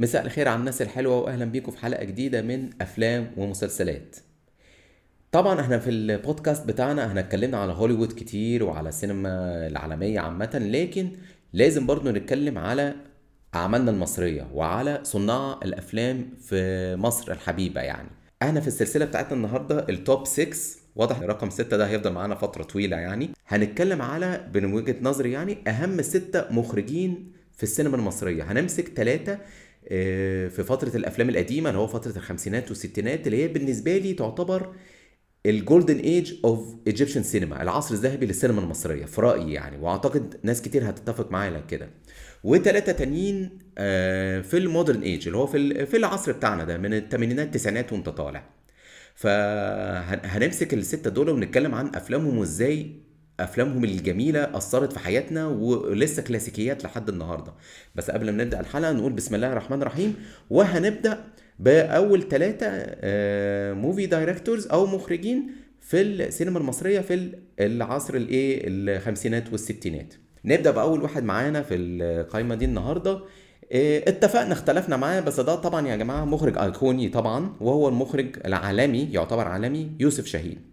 مساء الخير على الناس الحلوة وأهلا بيكم في حلقة جديدة من أفلام ومسلسلات. طبعا إحنا في البودكاست بتاعنا إحنا اتكلمنا على هوليوود كتير وعلى السينما العالمية عامة لكن لازم برضو نتكلم على أعمالنا المصرية وعلى صناع الأفلام في مصر الحبيبة يعني. إحنا في السلسلة بتاعتنا النهاردة التوب 6 واضح رقم 6 ده هيفضل معانا فترة طويلة يعني. هنتكلم على من وجهة نظري يعني أهم ستة مخرجين في السينما المصرية. هنمسك ثلاثة في فترة الأفلام القديمة اللي هو فترة الخمسينات والستينات اللي هي بالنسبة لي تعتبر ال golden age of Egyptian cinema العصر الذهبي للسينما المصرية في رأيي يعني وأعتقد ناس كتير هتتفق معايا على كده. وثلاثه تانيين آه، في ال modern age اللي هو في في العصر بتاعنا ده من الثمانينات التسعينات وانت طالع. فهنمسك الستة دول ونتكلم عن أفلامهم وإزاي أفلامهم الجميلة أثرت في حياتنا ولسه كلاسيكيات لحد النهارده. بس قبل ما نبدأ الحلقة نقول بسم الله الرحمن الرحيم. وهنبدأ بأول ثلاثة movie directors أو مخرجين في السينما المصرية في العصر الإيه؟ الخمسينات والستينات. نبدأ بأول واحد معانا في القائمه دي النهارده. اتفقنا اختلفنا معاه بس ده طبعا يا جماعة مخرج أيقوني طبعا وهو المخرج العالمي يعتبر عالمي يوسف شاهين.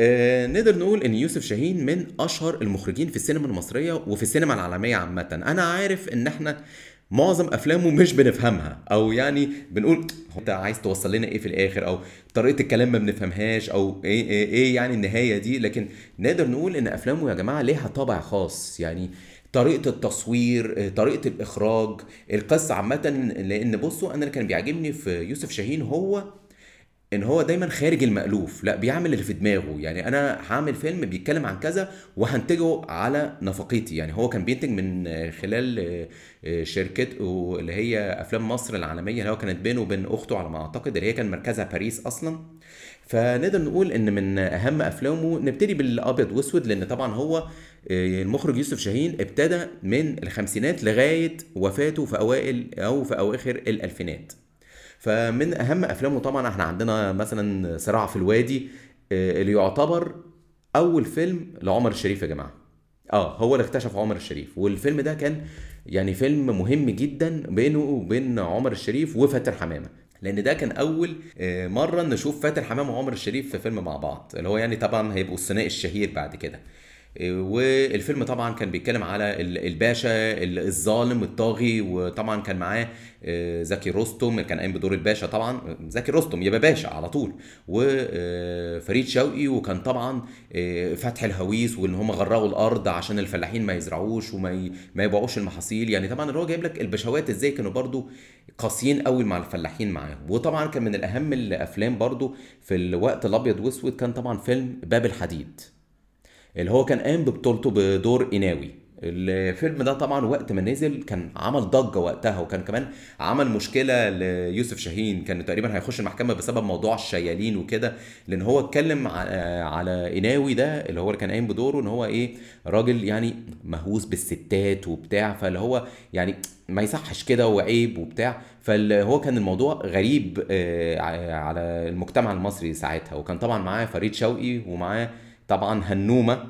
آه نقدر نقول إن يوسف شاهين من أشهر المخرجين في السينما المصرية وفي السينما العالمية عامة. أنا عارف إن إحنا معظم أفلامه مش بنفهمها أو يعني بنقول أنت عايز توصل لنا إيه في الآخر أو طريقة الكلام ما بنفهمهاش أو إيه إيه, إيه يعني النهاية دي. لكن نقدر نقول إن أفلامه يا جماعة ليها طابع خاص يعني طريقة التصوير طريقة الإخراج القصة عامة. لأن بصوا أنا اللي كان بيعجبني في يوسف شاهين هو إن هو دايما خارج المألوف لأ بيعمل اللي في دماغه. يعني أنا هعمل فيلم بيتكلم عن كذا وهنتجه على نفقيتي يعني هو كان بينتج من خلال شركته اللي هي أفلام مصر العالمية اللي هو كانت بينه وبين أخته على ما أعتقد اللي هي كان مركزها باريس أصلا. فنقدر نقول إن من أهم أفلامه نبتدي بالأبيض وأسود لأن طبعا هو المخرج يوسف شاهين ابتدى من الخمسينات لغاية وفاته في أوائل أو في أواخر الألفينات. فمن أهم أفلامه طبعا إحنا عندنا مثلا صراع في الوادي اللي يعتبر أول فيلم لعمر الشريف يا جماعة. آه هو اللي اكتشف عمر الشريف. والفيلم ده كان يعني فيلم مهم جدا بينه وبين عمر الشريف وفاتن حمامة. لأن ده كان أول مرة نشوف فاتن حمامة وعمر الشريف في فيلم مع بعض اللي هو يعني طبعا هيبقوا الثنائي الشهير بعد كده. والفيلم طبعا كان بيتكلم على الباشا الظالم الطاغي وطبعا كان معاه زكي رستم كان قايم بدور الباشا طبعا. زكي رستم يبقى باشا على طول. وفريد شوقي وكان طبعا فتح الهويس وإن هم غرقوا الأرض عشان الفلاحين ما يزرعوش وما ما يبيعوش المحاصيل. يعني طبعا اللي هو جايب لك البشوات إزاي كانوا برضو قاسيين قوي مع الفلاحين معاهم. وطبعا كان من الأهم الأفلام برضو في الوقت الأبيض واسود كان طبعا فيلم باب الحديد. اللي هو كان قام ببطولته بدور إناوي. الفيلم ده طبعا وقت ما نزل كان عمل ضجة وقتها وكان كمان عمل مشكلة ليوسف شاهين. كان تقريبا هيخش المحكمة بسبب موضوع الشيالين وكده لأن هو اتكلم على إناوي ده اللي هو اللي كان قايم بدوره إن هو إيه راجل يعني مهووس بالستات وبتاع. فاللي هو يعني ما يصحش كده وعيب وبتاع. فهو كان الموضوع غريب على المجتمع المصري ساعتها. وكان طبعا معاه فريد شوقي ومعاه طبعا هنومة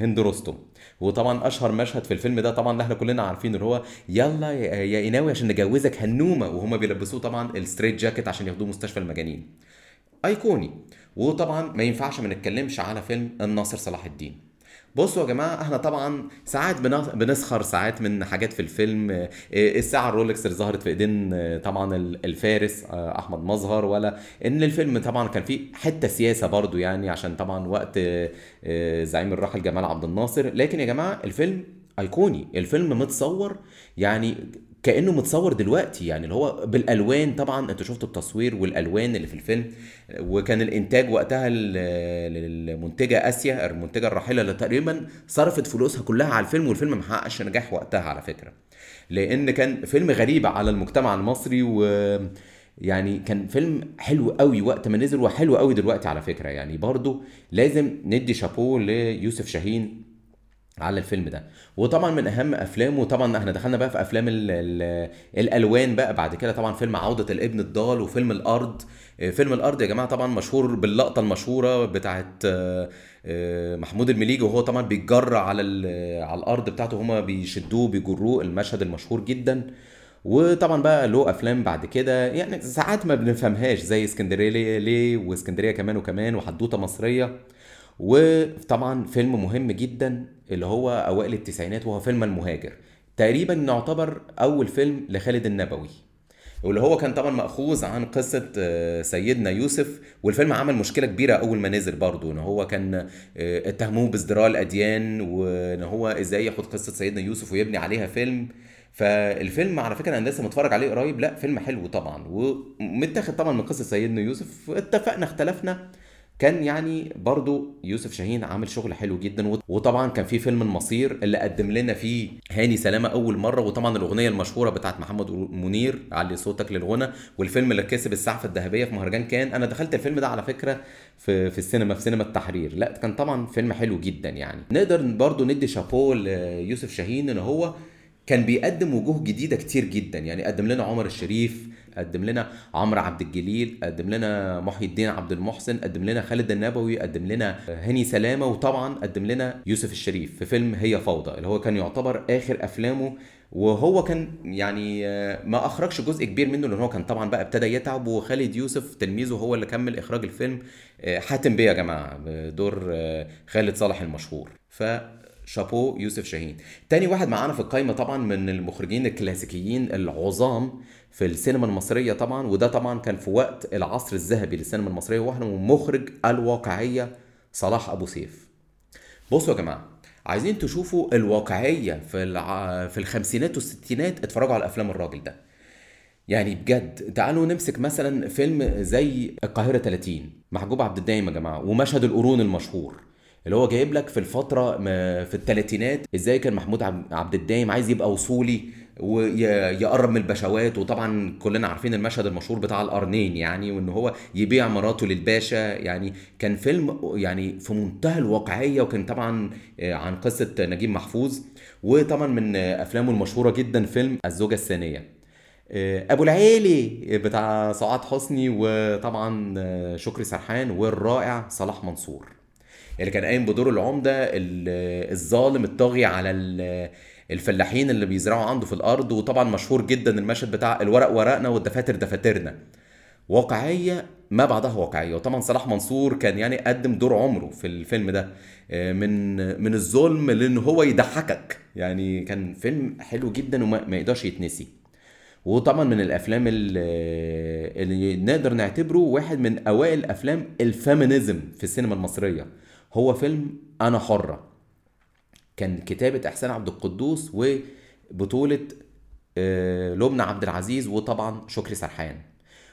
هند رستم وطبعا أشهر مشهد في الفيلم ده طبعا اللي إحنا كلنا عارفينه اللي هو يلا يا ايناوي عشان نجوزك هنومة وهما بيلبسوه طبعا الستريت جاكيت عشان ياخدوه مستشفى المجانين. أيقوني. وطبعا ما ينفعش ما نتكلمش على فيلم الناصر صلاح الدين. بصوا يا جماعة إحنا طبعا ساعات بنسخر ساعات من حاجات في الفيلم. الساعة الرولكس اللي ظهرت في إيدين طبعا الفارس أحمد مظهر ولا إن الفيلم طبعا كان فيه حتة سياسة برضو يعني عشان طبعا وقت زعيم الراحل جمال عبد الناصر. لكن يا جماعة الفيلم أيقوني الفيلم متصور يعني كأنه متصور دلوقتي يعني اللي هو بالألوان طبعا انت شفت التصوير والألوان اللي في الفيلم. وكان الإنتاج وقتها للمنتجة آسيا المنتجة الراحله اللي تقريبا صرفت فلوسها كلها على الفيلم والفيلم ما حققش نجاح وقتها على فكرة. لأن كان فيلم غريب على المجتمع المصري و يعني كان فيلم حلو قوي وقت ما نزل وحلو قوي دلوقتي على فكرة. يعني برضو لازم ندي شابوه ليوسف شاهين على الفيلم ده. وطبعا من أهم أفلامه طبعا إحنا دخلنا بقى في أفلام ال ال الألوان بقى بعد كده. طبعا فيلم عوده الابن الضال وفيلم الأرض. فيلم الأرض يا جماعة طبعا مشهور باللقطة المشهورة بتاعت محمود المليجي وهو طبعا بيتجرى على على الأرض بتاعته. هما بيشدوه بيجروه. المشهد المشهور جدا. وطبعا بقى له أفلام بعد كده. يعني ساعات ما بنفهمهاش زي اسكندرية ليه واسكندرية كمان وكمان وحدوتة مصرية. وطبعا فيلم مهم جدا. اللي هو أوائل التسعينات وهو فيلم المهاجر. تقريبا يعتبر أول فيلم لخالد النبوي واللي هو كان طبعا مأخوذ عن قصة آه، سيدنا يوسف. والفيلم عمل مشكلة كبيرة أول ما نزل برضه إن هو كان آه، اتهموه بازدراء الأديان وإن هو إزاي ياخد قصة سيدنا يوسف ويبني عليها فيلم. فالفيلم على فكرة أنا لسه متفرج عليه قريب لا فيلم حلو طبعا. ومتاخد طبعا من قصة سيدنا يوسف. اتفقنا اختلفنا. كان يعني برضو يوسف شاهين عامل شغل حلو جدا وطبعا كان في فيلم المصير اللي قدم لنا فيه هاني سلامة أول مرة وطبعا الأغنية المشهورة بتاعت محمد منير علي صوتك للغنى والفيلم اللي كسب السعفه الذهبية في مهرجان كان. أنا دخلت الفيلم ده على فكرة في في السينما في سينما التحرير. لا كان طبعا فيلم حلو جدا يعني. نقدر برضو ندي شابو ليوسف شاهين إن هو كان بيقدم وجوه جديدة كتير جدا. يعني قدم لنا عمر الشريف قدم لنا عمرو عبد الجليل قدم لنا محي الدين عبد المحسن قدم لنا خالد النبوي قدم لنا هاني سلامة وطبعا قدم لنا يوسف الشريف في فيلم هي فوضى اللي هو كان يعتبر آخر أفلامه وهو كان يعني ما أخرجش جزء كبير منه لأن هو كان طبعا بقى ابتدى يتعب وخالد يوسف تلميذه هو اللي كمل إخراج الفيلم. حاتم بيه يا جماعة دور خالد صالح المشهور. ف شابو يوسف شاهين. تاني واحد معانا في القايمة طبعا من المخرجين الكلاسيكيين العظام في السينما المصرية طبعا وده طبعا كان في وقت العصر الذهبي للسينما المصرية واحد من مخرج الواقعية صلاح أبو سيف. بصوا يا جماعة عايزين تشوفوا الواقعية في الع... في الخمسينات والستينات اتفرجوا على أفلام الراجل ده. يعني بجد تعالوا نمسك مثلا فيلم زي القاهرة 30 محجوب عبد الدايم يا جماعة ومشهد القرون المشهور اللي هو جايب لك في الفترة في الثلاثينات إزاي كان محمود عبد الدايم عايز يبقى وصولي ويقرب من البشوات وطبعا كلنا عارفين المشهد المشهور بتاع القرنين يعني وإن هو يبيع مراته للباشا. يعني كان فيلم يعني في منتهى الواقعية وكان طبعا عن قصة نجيب محفوظ. وطبعا من أفلامه المشهورة جدا فيلم الزوجة الثانية. أبو العيلي بتاع سعاد حسني وطبعا شكري سرحان والرائع صلاح منصور. اللي كان قايم بدور العمدة الظالم الطاغي على الفلاحين اللي بيزرعوا عنده في الأرض وطبعا مشهور جدا المشهد بتاع الورق ورقنا والدفاتر دفاترنا. واقعية ما بعدها واقعية وطبعا صلاح منصور كان يعني قدم دور عمره في الفيلم ده. من من الظلم لإن هو يضحكك. يعني كان فيلم حلو جدا وما يقدرش يتنسي. وطبعا من الأفلام اللي, اللي نقدر نعتبره واحد من أوائل أفلام الفيمينيزم في السينما المصرية. هو فيلم أنا حرة. كان كتابة إحسان عبد القدوس وبطولة لبنى عبد العزيز وطبعا شكري سرحان.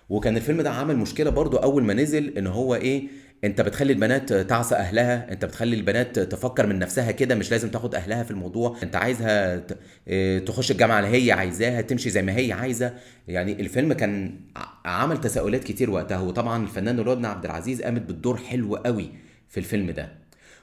وكان الفيلم ده عمل مشكلة برضو أول ما نزل إن هو إيه أنت بتخلي البنات تعصى أهلها أنت بتخلي البنات تفكر من نفسها كده مش لازم تاخد أهلها في الموضوع. أنت عايزها تخش الجامعة اللي هي عايزاها تمشي زي ما هي عايزة. يعني الفيلم كان عمل تساؤلات كتير وقتها. وطبعا الفنان لبنى عبد العزيز قامت بالدور حلو قوي في الفيلم ده.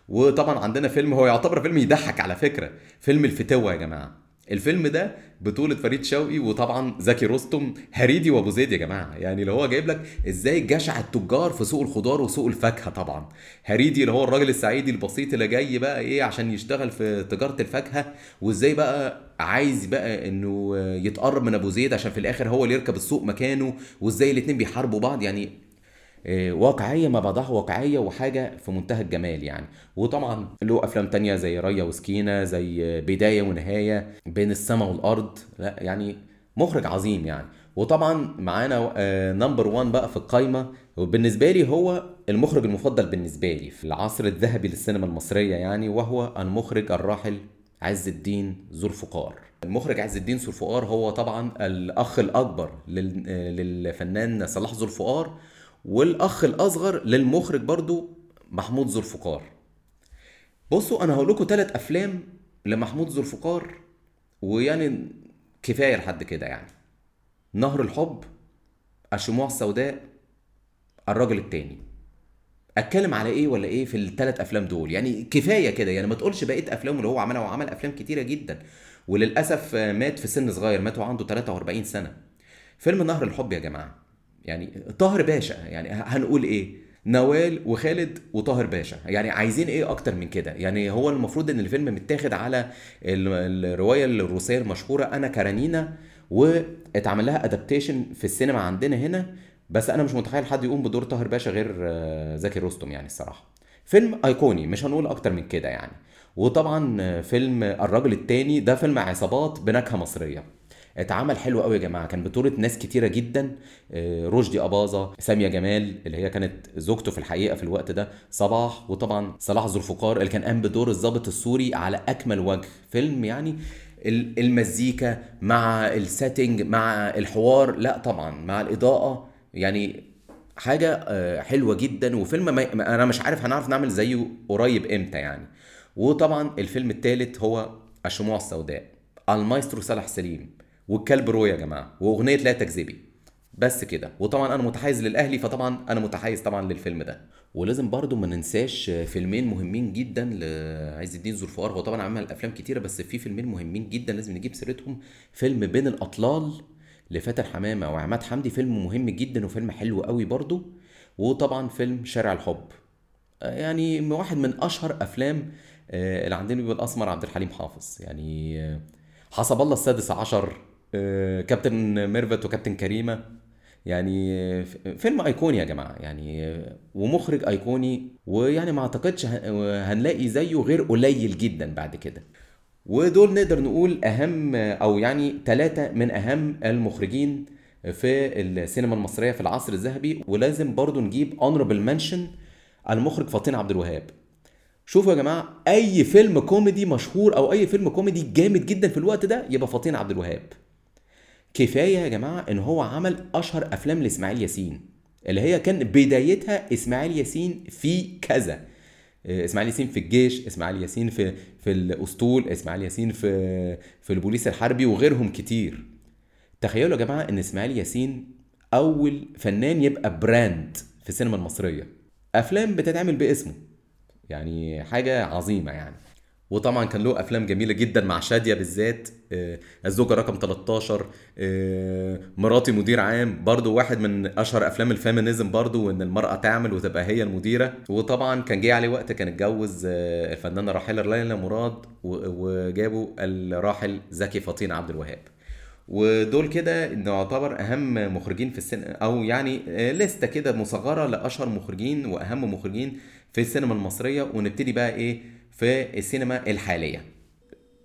وطبعا عندنا فيلم هو يعتبر فيلم يضحك على فكرة. فيلم الفتوة يا جماعة. الفيلم ده بطولة فريد شوقي وطبعا زكي رستم هريدي وأبو زيد يا جماعة. يعني اللي هو جايب لك إزاي جشع التجار في سوق الخضار وسوق الفاكهة طبعا. هريدي اللي هو الراجل السعيدي البسيط اللي جاي بقى إيه عشان يشتغل في تجارة الفاكهة وإزاي بقى عايز بقى إنه يتقرب من أبو زيد عشان في الآخر هو اللي يركب السوق مكانه وإزاي الاتنين بيحاربوا بعض. يعني واقعية ما بعدها واقعية وحاجة في منتهى الجمال يعني. وطبعا له أفلام تانية زي ريا وسكينة زي بداية ونهاية بين السماء والأرض. لا يعني مخرج عظيم يعني. وطبعا معانا نمبر 1 بقى في القايمة. وبالنسبة لي هو المخرج المفضل بالنسبة لي في العصر الذهبي للسينما المصرية يعني وهو المخرج الراحل عز الدين ذو الفقار. المخرج عز الدين ذو الفقار هو طبعا الأخ الأكبر للفنان صلاح ذو الفقار. والأخ الأصغر للمخرج برضو محمود ذو الفقار بصوا أنا هقول لكم ثلاث أفلام لمحمود ذو الفقار ويعني كفاية لحد كده يعني. نهر الحب الشموع السوداء الراجل التاني. أتكلم على إيه ولا إيه في الثلاث أفلام دول؟ يعني كفاية كده يعني ما تقولش بقية افلامه اللي هو عملها وعمل أفلام كتيرة جدا. وللأسف مات في سن صغير مات وعنده 43 سنة. فيلم نهر الحب يا جماعة. يعني طاهر باشا يعني هنقول إيه؟ نوال وخالد وطاهر باشا. يعني عايزين إيه أكتر من كده؟ يعني هو المفروض إن الفيلم متاخد على الرواية الروسية المشهورة أنا كارانينا واتعمل لها ادابتيشن في السينما عندنا هنا. بس أنا مش متخيل حد يقوم بدور طاهر باشا غير آه، زكي رستم يعني الصراحة. فيلم أيقوني مش هنقول أكتر من كده يعني. وطبعا آه، فيلم الرجل التاني ده فيلم عصابات بنكهة مصرية. اتعمل حلو قوي يا جماعة. كان بطولة ناس كتيرة جدا. آه، رشدي أباظة سامية جمال اللي هي كانت زوجته في الحقيقة في الوقت ده صباح وطبعا صلاح ذو الفقار اللي كان قام بدور الضابط السوري على أكمل وجه. فيلم يعني ال- المزيكا مع السيتنج مع الحوار لا طبعا مع الإضاءة يعني حاجة آه، حلوة جدا. وفيلم ما- أنا مش عارف هنعرف نعمل زيه قريب إمتى يعني. وطبعا الفيلم الثالث هو الشموع السوداء المايسترو صالح سليم. والكلب روي يا جماعة وأغنية لا تكذبي. بس كده. وطبعا أنا متحيز للأهلي فطبعا أنا متحيز طبعا للفيلم ده. ولازم برضو ما ننساش فيلمين مهمين جدا لعز الدين ذو الفقار. هو طبعا عمل أفلام كتيرة بس في فيلمين مهمين جدا لازم نجيب سيرتهم. فيلم بين الأطلال لفاتن حمامة وعماد حمدي فيلم مهم جدا وفيلم حلو قوي برضو. وطبعا فيلم شارع الحب. يعني واحد من أشهر أفلام آه، اللي عندنا بالاسمر عبد الحليم حافظ. يعني آه، حسب الله السادس عشر كابتن ميرفت وكابتن كريمة. يعني آه، فيلم أيقوني يا جماعة. يعني آه، ومخرج أيقوني. ويعني ما أعتقدش هنلاقي زيه غير قليل جدا بعد كده. ودول نقدر نقول أهم أو يعني ثلاثة من أهم المخرجين في السينما المصرية في العصر الذهبي. ولازم برضو نجيب honorable mention المخرج فاطين عبد الوهاب. شوفوا يا جماعة أي فيلم كوميدي مشهور أو أي فيلم كوميدي جامد جدا في الوقت ده يبقى فاطين عبد الوهاب. كفاية يا جماعة إن هو عمل أشهر أفلام لإسماعيل ياسين اللي هي كان بدايتها إسماعيل ياسين في كذا. آه، إسماعيل ياسين في الجيش إسماعيل ياسين في في الأسطول إسماعيل ياسين في في البوليس الحربي وغيرهم كتير. تخيلوا يا جماعة إن إسماعيل ياسين أول فنان يبقى brand في السينما المصرية. أفلام بتتعمل باسمه. يعني حاجة عظيمة يعني. وطبعا كان له أفلام جميلة جدا مع شادية بالذات آه، الزوجة رقم 13 آه، مراتي مدير عام برضو واحد من أشهر أفلام ال feminism برضو وإن المرأة تعمل وتبقى هي المديرة. وطبعا كان جه عليه وقت كان اتجوز آه، الفنانة راحله ليلى مراد وجابوا الراحل زكي فطين عبد الوهاب. ودول كده إنه يعتبر أهم مخرجين في السينما أو يعني لستة كده مصغرة لأشهر مخرجين وأهم مخرجين في السينما المصرية. ونبتدي بقى إيه في السينما الحالية.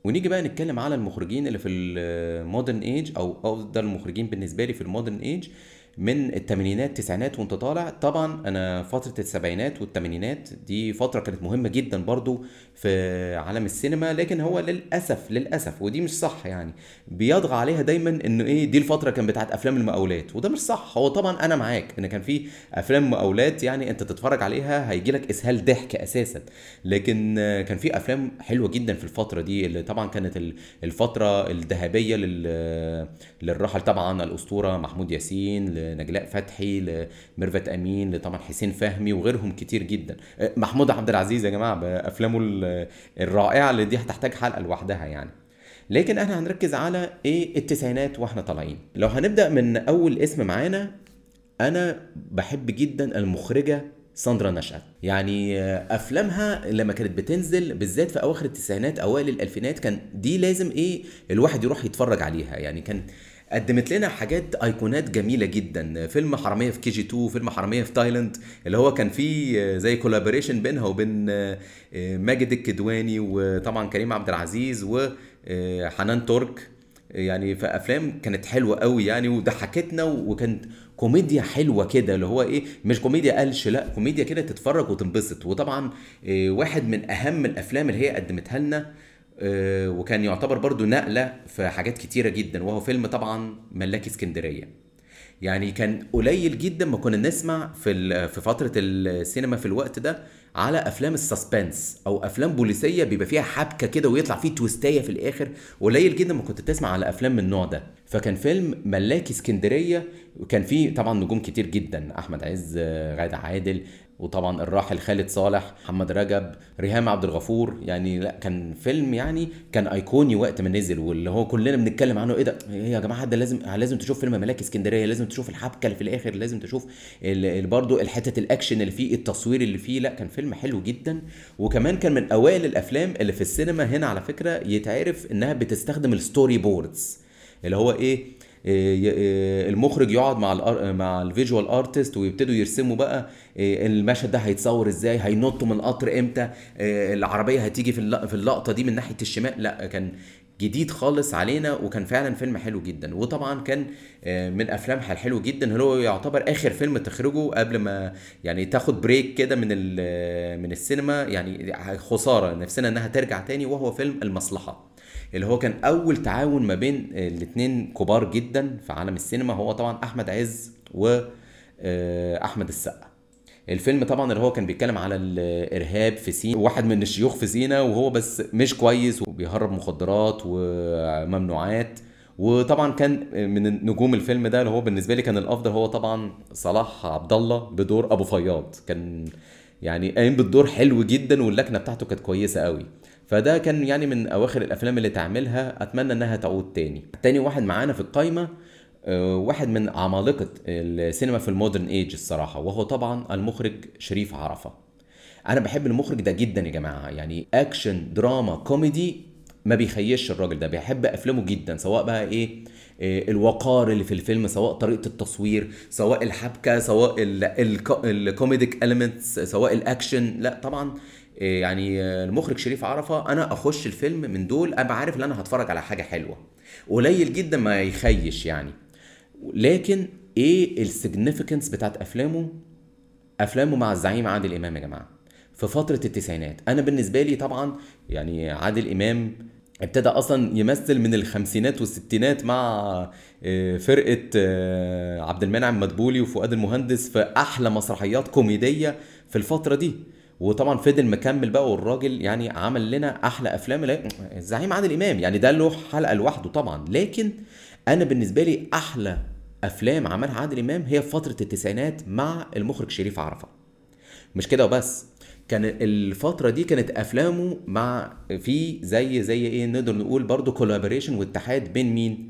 ونيجي بقى نتكلم على المخرجين اللي في ال modern age أو أفضل المخرجين بالنسبة لي في ال modern age من الثمانينات التسعينات وانت طالع. طبعا أنا فترة السبعينات والثمانينات دي فترة كانت مهمة جدا برضو في عالم السينما لكن هو للأسف للأسف ودي مش صح يعني. بيطغى عليها دايما انه إيه دي الفترة كان بتاعت أفلام المقاولات وده مش صح. هو طبعا أنا معاك إن كان في أفلام مقاولات يعني أنت تتفرج عليها هيجي لك إسهال ضحك أساسا. لكن كان في أفلام حلوة جدا في الفترة دي اللي طبعا كانت ال- الفترة الذهبية لل للراحل طبعا الأسطورة محمود ياسين لنجلاء فتحي لميرفت أمين لطبعا حسين فهمي وغيرهم كتير جدا. آه، محمود عبد العزيز يا جماعة بأفلامه ال- الرائعة اللي دي هتحتاج حلقة لوحدها يعني. لكن إحنا هنركز على إيه؟ التسعينات وإحنا طالعين. لو هنبدأ من أول اسم معانا أنا بحب جدا المخرجة ساندرا نشأت. يعني آه، أفلامها لما كانت بتنزل بالذات في أواخر التسعينات أوائل الألفينات كان دي لازم إيه؟ الواحد يروح يتفرج عليها. يعني كان قدمت لنا حاجات ايقونات جميلة جدا. فيلم حرامية في كي جي 2 فيلم حرامية في تايلاند اللي هو كان فيه آه، زي collaboration بينها وبين آه، آه، ماجد الكدواني وطبعا كريم عبد العزيز وحنان ترك. يعني في أفلام كانت حلوة قوي يعني وضحكتنا وكانت كوميديا حلوة كده اللي هو إيه مش كوميديا قلش لا كوميديا كده تتفرج وتنبسط. وطبعا إيه، واحد من أهم الأفلام اللي هي قدمتها لنا آه، وكان يعتبر برضو نقلة في حاجات كتيرة جدا وهو فيلم طبعا ملاكي اسكندرية. يعني كان قليل جدا ما كنا نسمع في في فترة السينما في الوقت ده على أفلام السسبنس أو أفلام بوليسية بيبقى فيها حبكة كده ويطلع فيه تويستاية في الآخر. قليل جدا ما كنت تسمع على أفلام من النوع ده. فكان فيلم ملاكي اسكندرية وكان فيه طبعا نجوم كتير جدا أحمد عز آه، غادة عادل وطبعا الراحل خالد صالح محمد رجب ريهام عبد الغفور يعني لا كان فيلم يعني كان أيقوني وقت ما نزل واللي هو كلنا بنتكلم عنه إيه ده؟ إيه يا جماعة ده لازم لازم تشوف فيلم ملاك اسكندرية لازم تشوف الحبكة اللي في الآخر لازم تشوف برضه الحتة الأكشن اللي فيه التصوير اللي فيه لا كان فيلم حلو جدا. وكمان كان من أوائل الأفلام اللي في السينما هنا على فكرة يتعرف إنها بتستخدم ال storyboards اللي هو إيه إيه، إيه، المخرج يقعد مع الأر... مع ال visual artist ويبتدوا يرسموا بقى المشهد ده هيتصور إزاي هينطوا من القطر إمتى العربية هتيجي في في اللقطة دي من ناحية الشمال. لا كان جديد خالص علينا وكان فعلا فيلم حلو جدا. وطبعا كان آه، من افلامها الحلو جدا. هو يعتبر آخر فيلم تخرجه قبل ما يعني تاخد بريك كده من من السينما. يعني خسارة نفسنا إنها ترجع تاني وهو فيلم المصلحة. اللي هو كان أول تعاون ما بين الاثنين كبار جدا في عالم السينما هو طبعا أحمد عز واحمد السقا. الفيلم طبعا اللي هو كان بيتكلم على الارهاب في سينا واحد من الشيوخ في سينا وهو بس مش كويس وبيهرب مخدرات وممنوعات. وطبعا كان من نجوم الفيلم ده اللي هو بالنسبة لي كان الأفضل هو طبعا صلاح عبد الله بدور أبو فياض. كان يعني قايم بالدور حلو جدا واللكنة بتاعته كانت كويسة قوي فده كان يعني من أواخر الأفلام اللي اتعملها أتمنى إنها تعود تاني. تاني واحد معانا في القايمة آه، واحد من عمالقة السينما في ال modern age الصراحة وهو طبعا المخرج شريف عرفة. أنا بحب المخرج ده جدا يا جماعة يعني أكشن دراما كوميدي ما بيخيش الراجل ده بيحب أفلامه جدا سواء بقى إيه إيه الوقار اللي في الفيلم سواء طريقة التصوير سواء الحبكة سواء ال comedic elements سواء الأكشن لا طبعا يعني المخرج شريف عرفة أنا أخش الفيلم من دول أبقى عارف إن أنا هتفرج على حاجة حلوة. قليل جدا ما يخيش يعني. لكن إيه ال significance بتاعت أفلامه؟ أفلامه مع الزعيم عادل إمام يا جماعة. في فترة التسعينات. أنا بالنسبة لي طبعا يعني عادل إمام ابتدى أصلا يمثل من الخمسينات والستينات مع آه، فرقة آه، عبد المنعم مدبولي وفؤاد المهندس في أحلى مسرحيات كوميدية في الفترة دي. وطبعا فضل مكمل بقى والراجل يعني عمل لنا أحلى أفلام لا، الزعيم عادل إمام يعني ده له حلقة لوحده طبعا لكن أنا بالنسبة لي أحلى أفلام عملها عادل إمام هي فترة التسعينات مع المخرج شريف عرفة مش كده وبس كان الفترة دي كانت أفلامه مع في زي زي إيه نقدر نقول برضو كولابوريشن واتحاد بين مين؟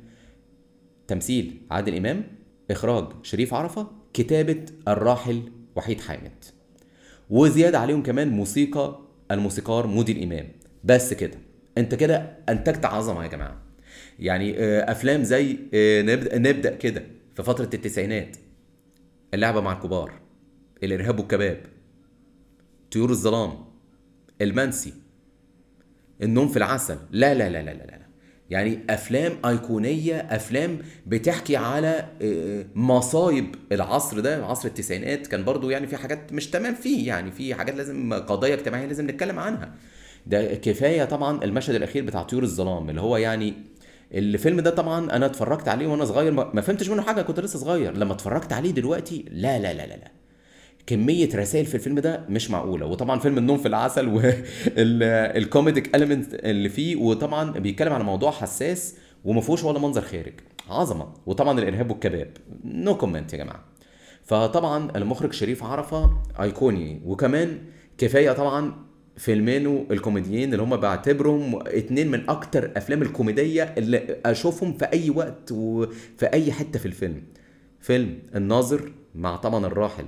تمثيل عادل إمام، إخراج شريف عرفة، كتابة الراحل وحيد حامد. وزيادة عليهم كمان موسيقى الموسيقار مودي الإمام. بس كده أنت كده أنتجت عظمة يا جماعة. يعني آه، أفلام زي آه، نبدأ كده في فترة التسعينات اللعبة مع الكبار الإرهاب والكباب طيور الظلام المنسي النوم في العسل لا لا لا لا لا يعني أفلام أيقونية أفلام بتحكي على آه، مصايب العصر ده عصر التسعينات. كان برضو يعني في حاجات مش تمام فيه يعني في حاجات لازم قضايا اجتماعية لازم نتكلم عنها. ده كفاية طبعا المشهد الأخير بتاع طيور الظلام اللي هو يعني الفيلم ده طبعا أنا اتفرجت عليه وأنا صغير ما ما فهمتش منه حاجة كنت لسه صغير. لما اتفرجت عليه دلوقتي لا لا لا لا, لا. كمية رسائل في الفيلم ده مش معقولة. وطبعا فيلم النوم في العسل وال comedic element اللي فيه وطبعا بيتكلم على موضوع حساس وما فيهوش ولا منظر خارج. عظمة. وطبعا الإرهاب والكباب. no no comment يا جماعة. فطبعا المخرج شريف عرفة أيقوني. وكمان كفاية طبعا فيلمينه الكوميديين اللي هم بعتبرهم اتنين من أكتر أفلام الكوميدية اللي أشوفهم في أي وقت وفي أي حتة في الفيلم. فيلم الناظر مع طبعا الراحل.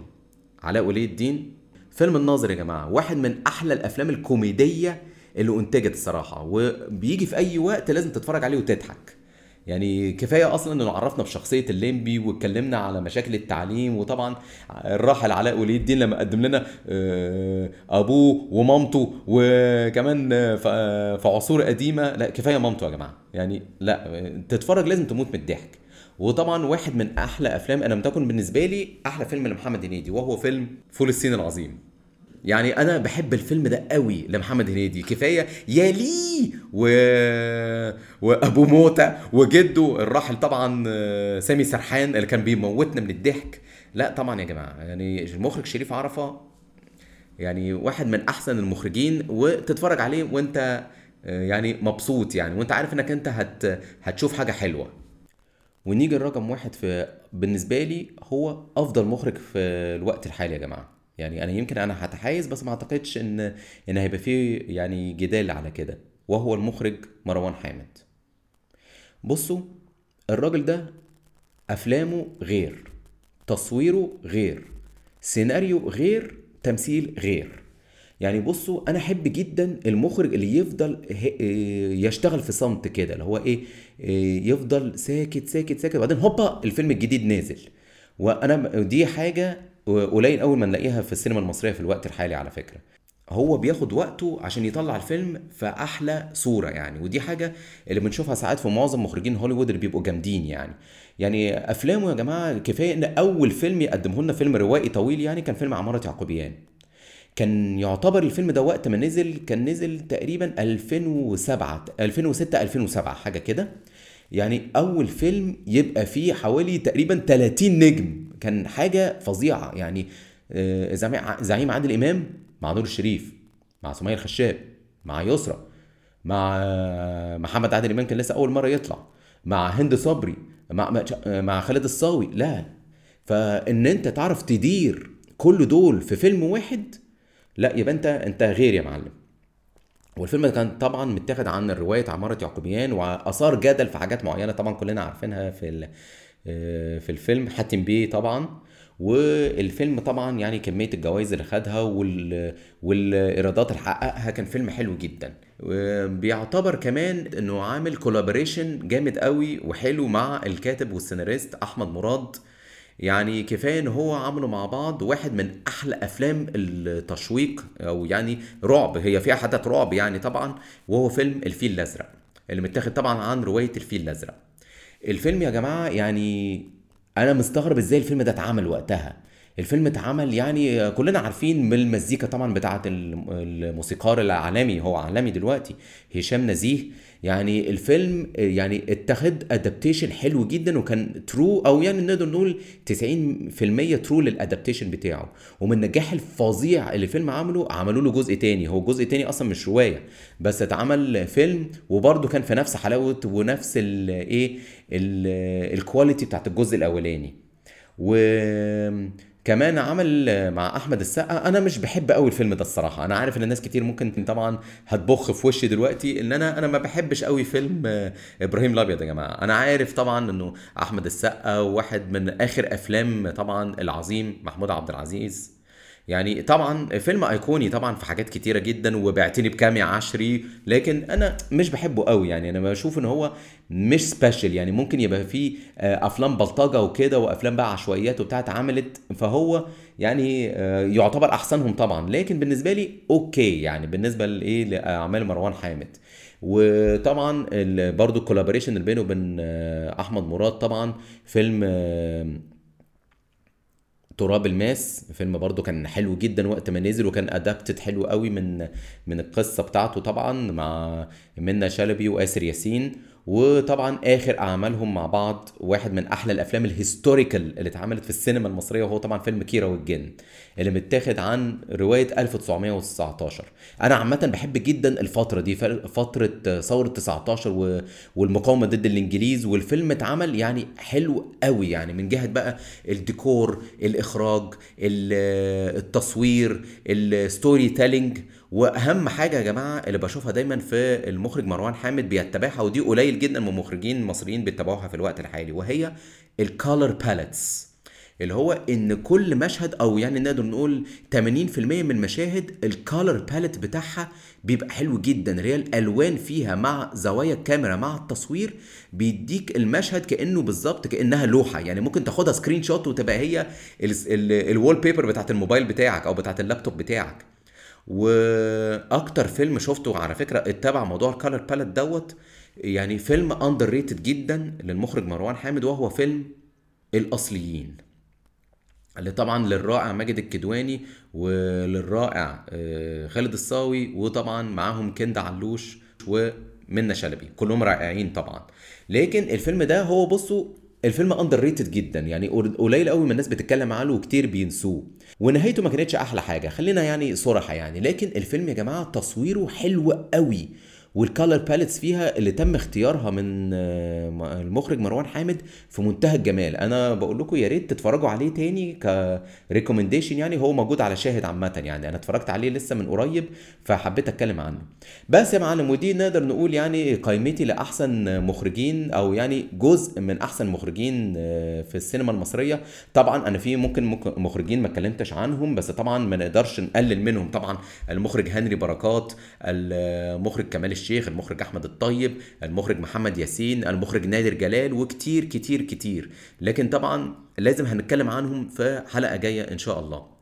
علاء ولي الدين. فيلم الناظر يا جماعة واحد من أحلى الأفلام الكوميدية اللي أنتجت الصراحة وبيجي في أي وقت لازم تتفرج عليه وتضحك. يعني كفاية أصلا إنه عرفنا بشخصية الليمبي واتكلمنا على مشاكل التعليم وطبعا الراحل علاء ولي الدين لما قدم لنا آه، أبوه ومامته وكمان آه، في عصور قديمة. لا كفاية مامته يا جماعة. يعني لا تتفرج لازم تموت من الضحك. وطبعا واحد من أحلى أفلام أنا لم تكن بالنسبة لي أحلى فيلم لمحمد هنيدي وهو فيلم فول الصين العظيم. يعني أنا بحب الفيلم ده قوي لمحمد هنيدي كفاية يا ليه و... وابو موتى وجده الراحل طبعا آه، سامي سرحان اللي كان بيموتنا من الضحك. لا طبعا يا جماعة يعني المخرج شريف عرفة يعني واحد من أحسن المخرجين وتتفرج عليه وأنت آه، يعني مبسوط يعني وأنت عارف إنك أنت هت... هتشوف حاجة حلوة. ونيجي الرقم واحد في بالنسبة لي هو أفضل مخرج في الوقت الحالي يا جماعة. يعني أنا يمكن أنا هتحيز بس ما أعتقدش إن إن هيبقى فيه يعني جدال على كده. وهو المخرج مروان حامد. بصوا الراجل ده أفلامه غير تصويره غير سيناريو غير تمثيل غير. يعني بصوا أنا أحب جدا المخرج اللي يفضل ه- إيه يشتغل في صمت كده اللي هو إيه إيه يفضل ساكت ساكت ساكت. وبعدين هوبا الفيلم الجديد نازل. وأنا دي حاجة قليل أول ما نلاقيها في السينما المصرية في الوقت الحالي على فكرة. هو بياخد وقته عشان يطلع الفيلم في أحلى صورة يعني. ودي حاجة اللي بنشوفها ساعات في معظم مخرجين هوليوود اللي بيبقوا جامدين يعني. يعني أفلامه يا جماعة كفاية إن أول فيلم يقدمه لنا فيلم روائي طويل يعني كان فيلم عمارة يعقوبيان. كان يعتبر الفيلم ده وقت ما نزل كان نزل تقريبا 2007 2006 2007 حاجة كده. يعني أول فيلم يبقى فيه حوالي تقريبا 30 نجم. كان حاجة فظيعة. يعني آه، زعيم عادل إمام مع نور الشريف مع سمية الخشاب مع يسرا مع آه، محمد عادل إمام كان لسه أول مرة يطلع مع هند صبري مع- مع خالد الصاوي. لا. فإن أنت تعرف تدير كل دول في فيلم واحد لا يبقى انت انت غير يا معلم. والفيلم كان طبعا متاخد عن رواية عمارة يعقوبيان وآثار جدل في حاجات معينة طبعا كلنا عارفينها في آه، في الفيلم حاتم بيه طبعا. والفيلم طبعا يعني كمية الجوائز اللي خدها وال... والإيرادات اللي حققها كان فيلم حلو جدا. بيعتبر كمان إنه عامل كولابوريشن جامد قوي وحلو مع الكاتب والسيناريست أحمد مراد. يعني كفاية إن هو عملوا مع بعض واحد من أحلى أفلام التشويق أو يعني رعب هي فيها حدث رعب يعني طبعا وهو فيلم الفيل الأزرق اللي متاخد طبعا عن رواية الفيل الأزرق. الفيلم يا جماعة يعني أنا مستغرب إزاي الفيلم ده اتعمل وقتها. الفيلم اتعمل يعني كلنا عارفين من المزيكا طبعا بتاعه الم- الموسيقار العالمي هو عالمي دلوقتي هشام نزيه. يعني الفيلم يعني اتخذ adaptation حلو جدا وكان true أو يعني نقدر نقول 90% true لل adaptation بتاعه. ومن النجاح الفظيع اللي الفيلم عمله عملوا له جزء تاني. هو جزء تاني أصلا مش رواية بس اتعمل فيلم وبرده كان في نفس حلاوة ونفس الايه الكواليتي بتاعت الجزء الأولاني. وكمان عمل مع أحمد السقا. أنا مش بحب قوي الفيلم ده الصراحة. أنا عارف إن الناس كتير ممكن طبعا هتبخ في وشي دلوقتي إن أنا أنا ما بحبش قوي فيلم آه، إبراهيم الأبيض يا جماعة. أنا عارف طبعا إنه أحمد السقا واحد من آخر أفلام طبعا العظيم محمود عبد العزيز. يعني طبعا فيلم أيقوني طبعا في حاجات كتيرة جدا وبعتني بكام يا عشري لكن أنا مش بحبه قوي. يعني أنا بشوف إن هو مش special يعني ممكن يبقى فيه آه، أفلام بلطجة وكده وأفلام بقى عشوائيات وبتاع اتعملت فهو يعني آه، يعتبر أحسنهم طبعا. لكن بالنسبة لي okay. يعني بالنسبة لإيه؟ لأعمال مروان حامد. وطبعا برضو ال collaboration اللي بينه وبين آه، أحمد مراد طبعا فيلم تراب الماس فيلم برضو كان حلو جدا وقت ما نزل وكان adapted حلو قوي من من القصة بتاعته طبعا مع منى شلبي وآسر ياسين. وطبعا آخر أعمالهم مع بعض واحد من أحلى الأفلام ال historical اللي اتعملت في السينما المصرية وهو طبعا فيلم كيرة والجن اللي متاخد عن رواية 1919 أنا عامة بحب جدا الفترة دي فترة ثورة 19 و- والمقاومة ضد الإنجليز والفيلم اتعمل يعني حلو قوي يعني من جهة بقى الديكور الإخراج ال- التصوير ال storytelling وأهم حاجة يا جماعة اللي بشوفها دايما في المخرج مروان حامد بيتبعها ودي قليل جدا من المخرجين المصريين بيتبعوها في الوقت الحالي وهي ال color palettes اللي هو إن كل مشهد أو يعني نقدر نقول 80% من مشاهد ال color palette بتاعها بيبقى حلو جدا. اللي هي الالوان فيها مع زوايا الكاميرا مع التصوير بيديك المشهد كأنه بالظبط كأنها لوحة. يعني ممكن تاخدها screenshot وتبقى هي ال wallpaper بتاعت الموبايل بتاعك أو بتاعت اللابتوب بتاعك. وأكتر فيلم شفته على فكرة اتبع موضوع ال color palette دوت يعني فيلم underrated جدا للمخرج مروان حامد وهو فيلم الأصليين. اللي طبعا للرائع ماجد الكدواني وللرائع آه، خالد الصاوي وطبعا معاهم كندا علوش ومنى شلبي. كلهم رائعين طبعا. لكن الفيلم ده هو بصوا الفيلم underrated جدا. يعني قليل قوي من الناس بتتكلم عنه وكتير بينسوه. ونهايته ما كانتش أحلى حاجة. خلينا يعني صراحة يعني. لكن الفيلم يا جماعة تصويره حلو قوي. وال color palettes فيها اللي تم اختيارها من آه، المخرج مروان حامد في منتهى الجمال. أنا بقول لكم يا ريت تتفرجوا عليه تاني كريكومنديشن يعني هو موجود على شاهد عامة يعني. أنا اتفرجت عليه لسه من قريب فحبيت أتكلم عنه. بس يا معلم ودي نقدر نقول يعني قائمتي لأحسن مخرجين أو يعني جزء من أحسن مخرجين آه، في السينما المصرية. طبعا أنا في ممكن مك- مخرجين ما اتكلمتش عنهم بس طبعا ما نقدرش نقلل منهم. طبعا المخرج هنري بركات المخرج كمال الشيخ المخرج أحمد الطيب المخرج محمد ياسين المخرج نادر جلال وكتير كتير كتير. لكن طبعا لازم هنتكلم عنهم في حلقة جاية إن شاء الله.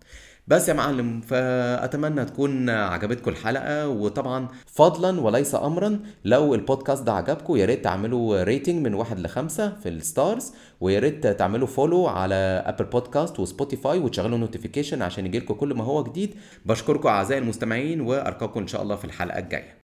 بس يا معلم فأتمنى تكون عجبتكم الحلقة وطبعا فضلا وليس أمرا لو البودكاست ده عجبكم يا ريت تعملوا rating من واحد لخمسة في ال stars ويا ريت تعملوا follow على Apple Podcast و Spotify وتشغلوا notification عشان يجيلكم كل ما هو جديد. بشكركم أعزائي المستمعين وألقاكم إن شاء الله في الحلقة الجاية.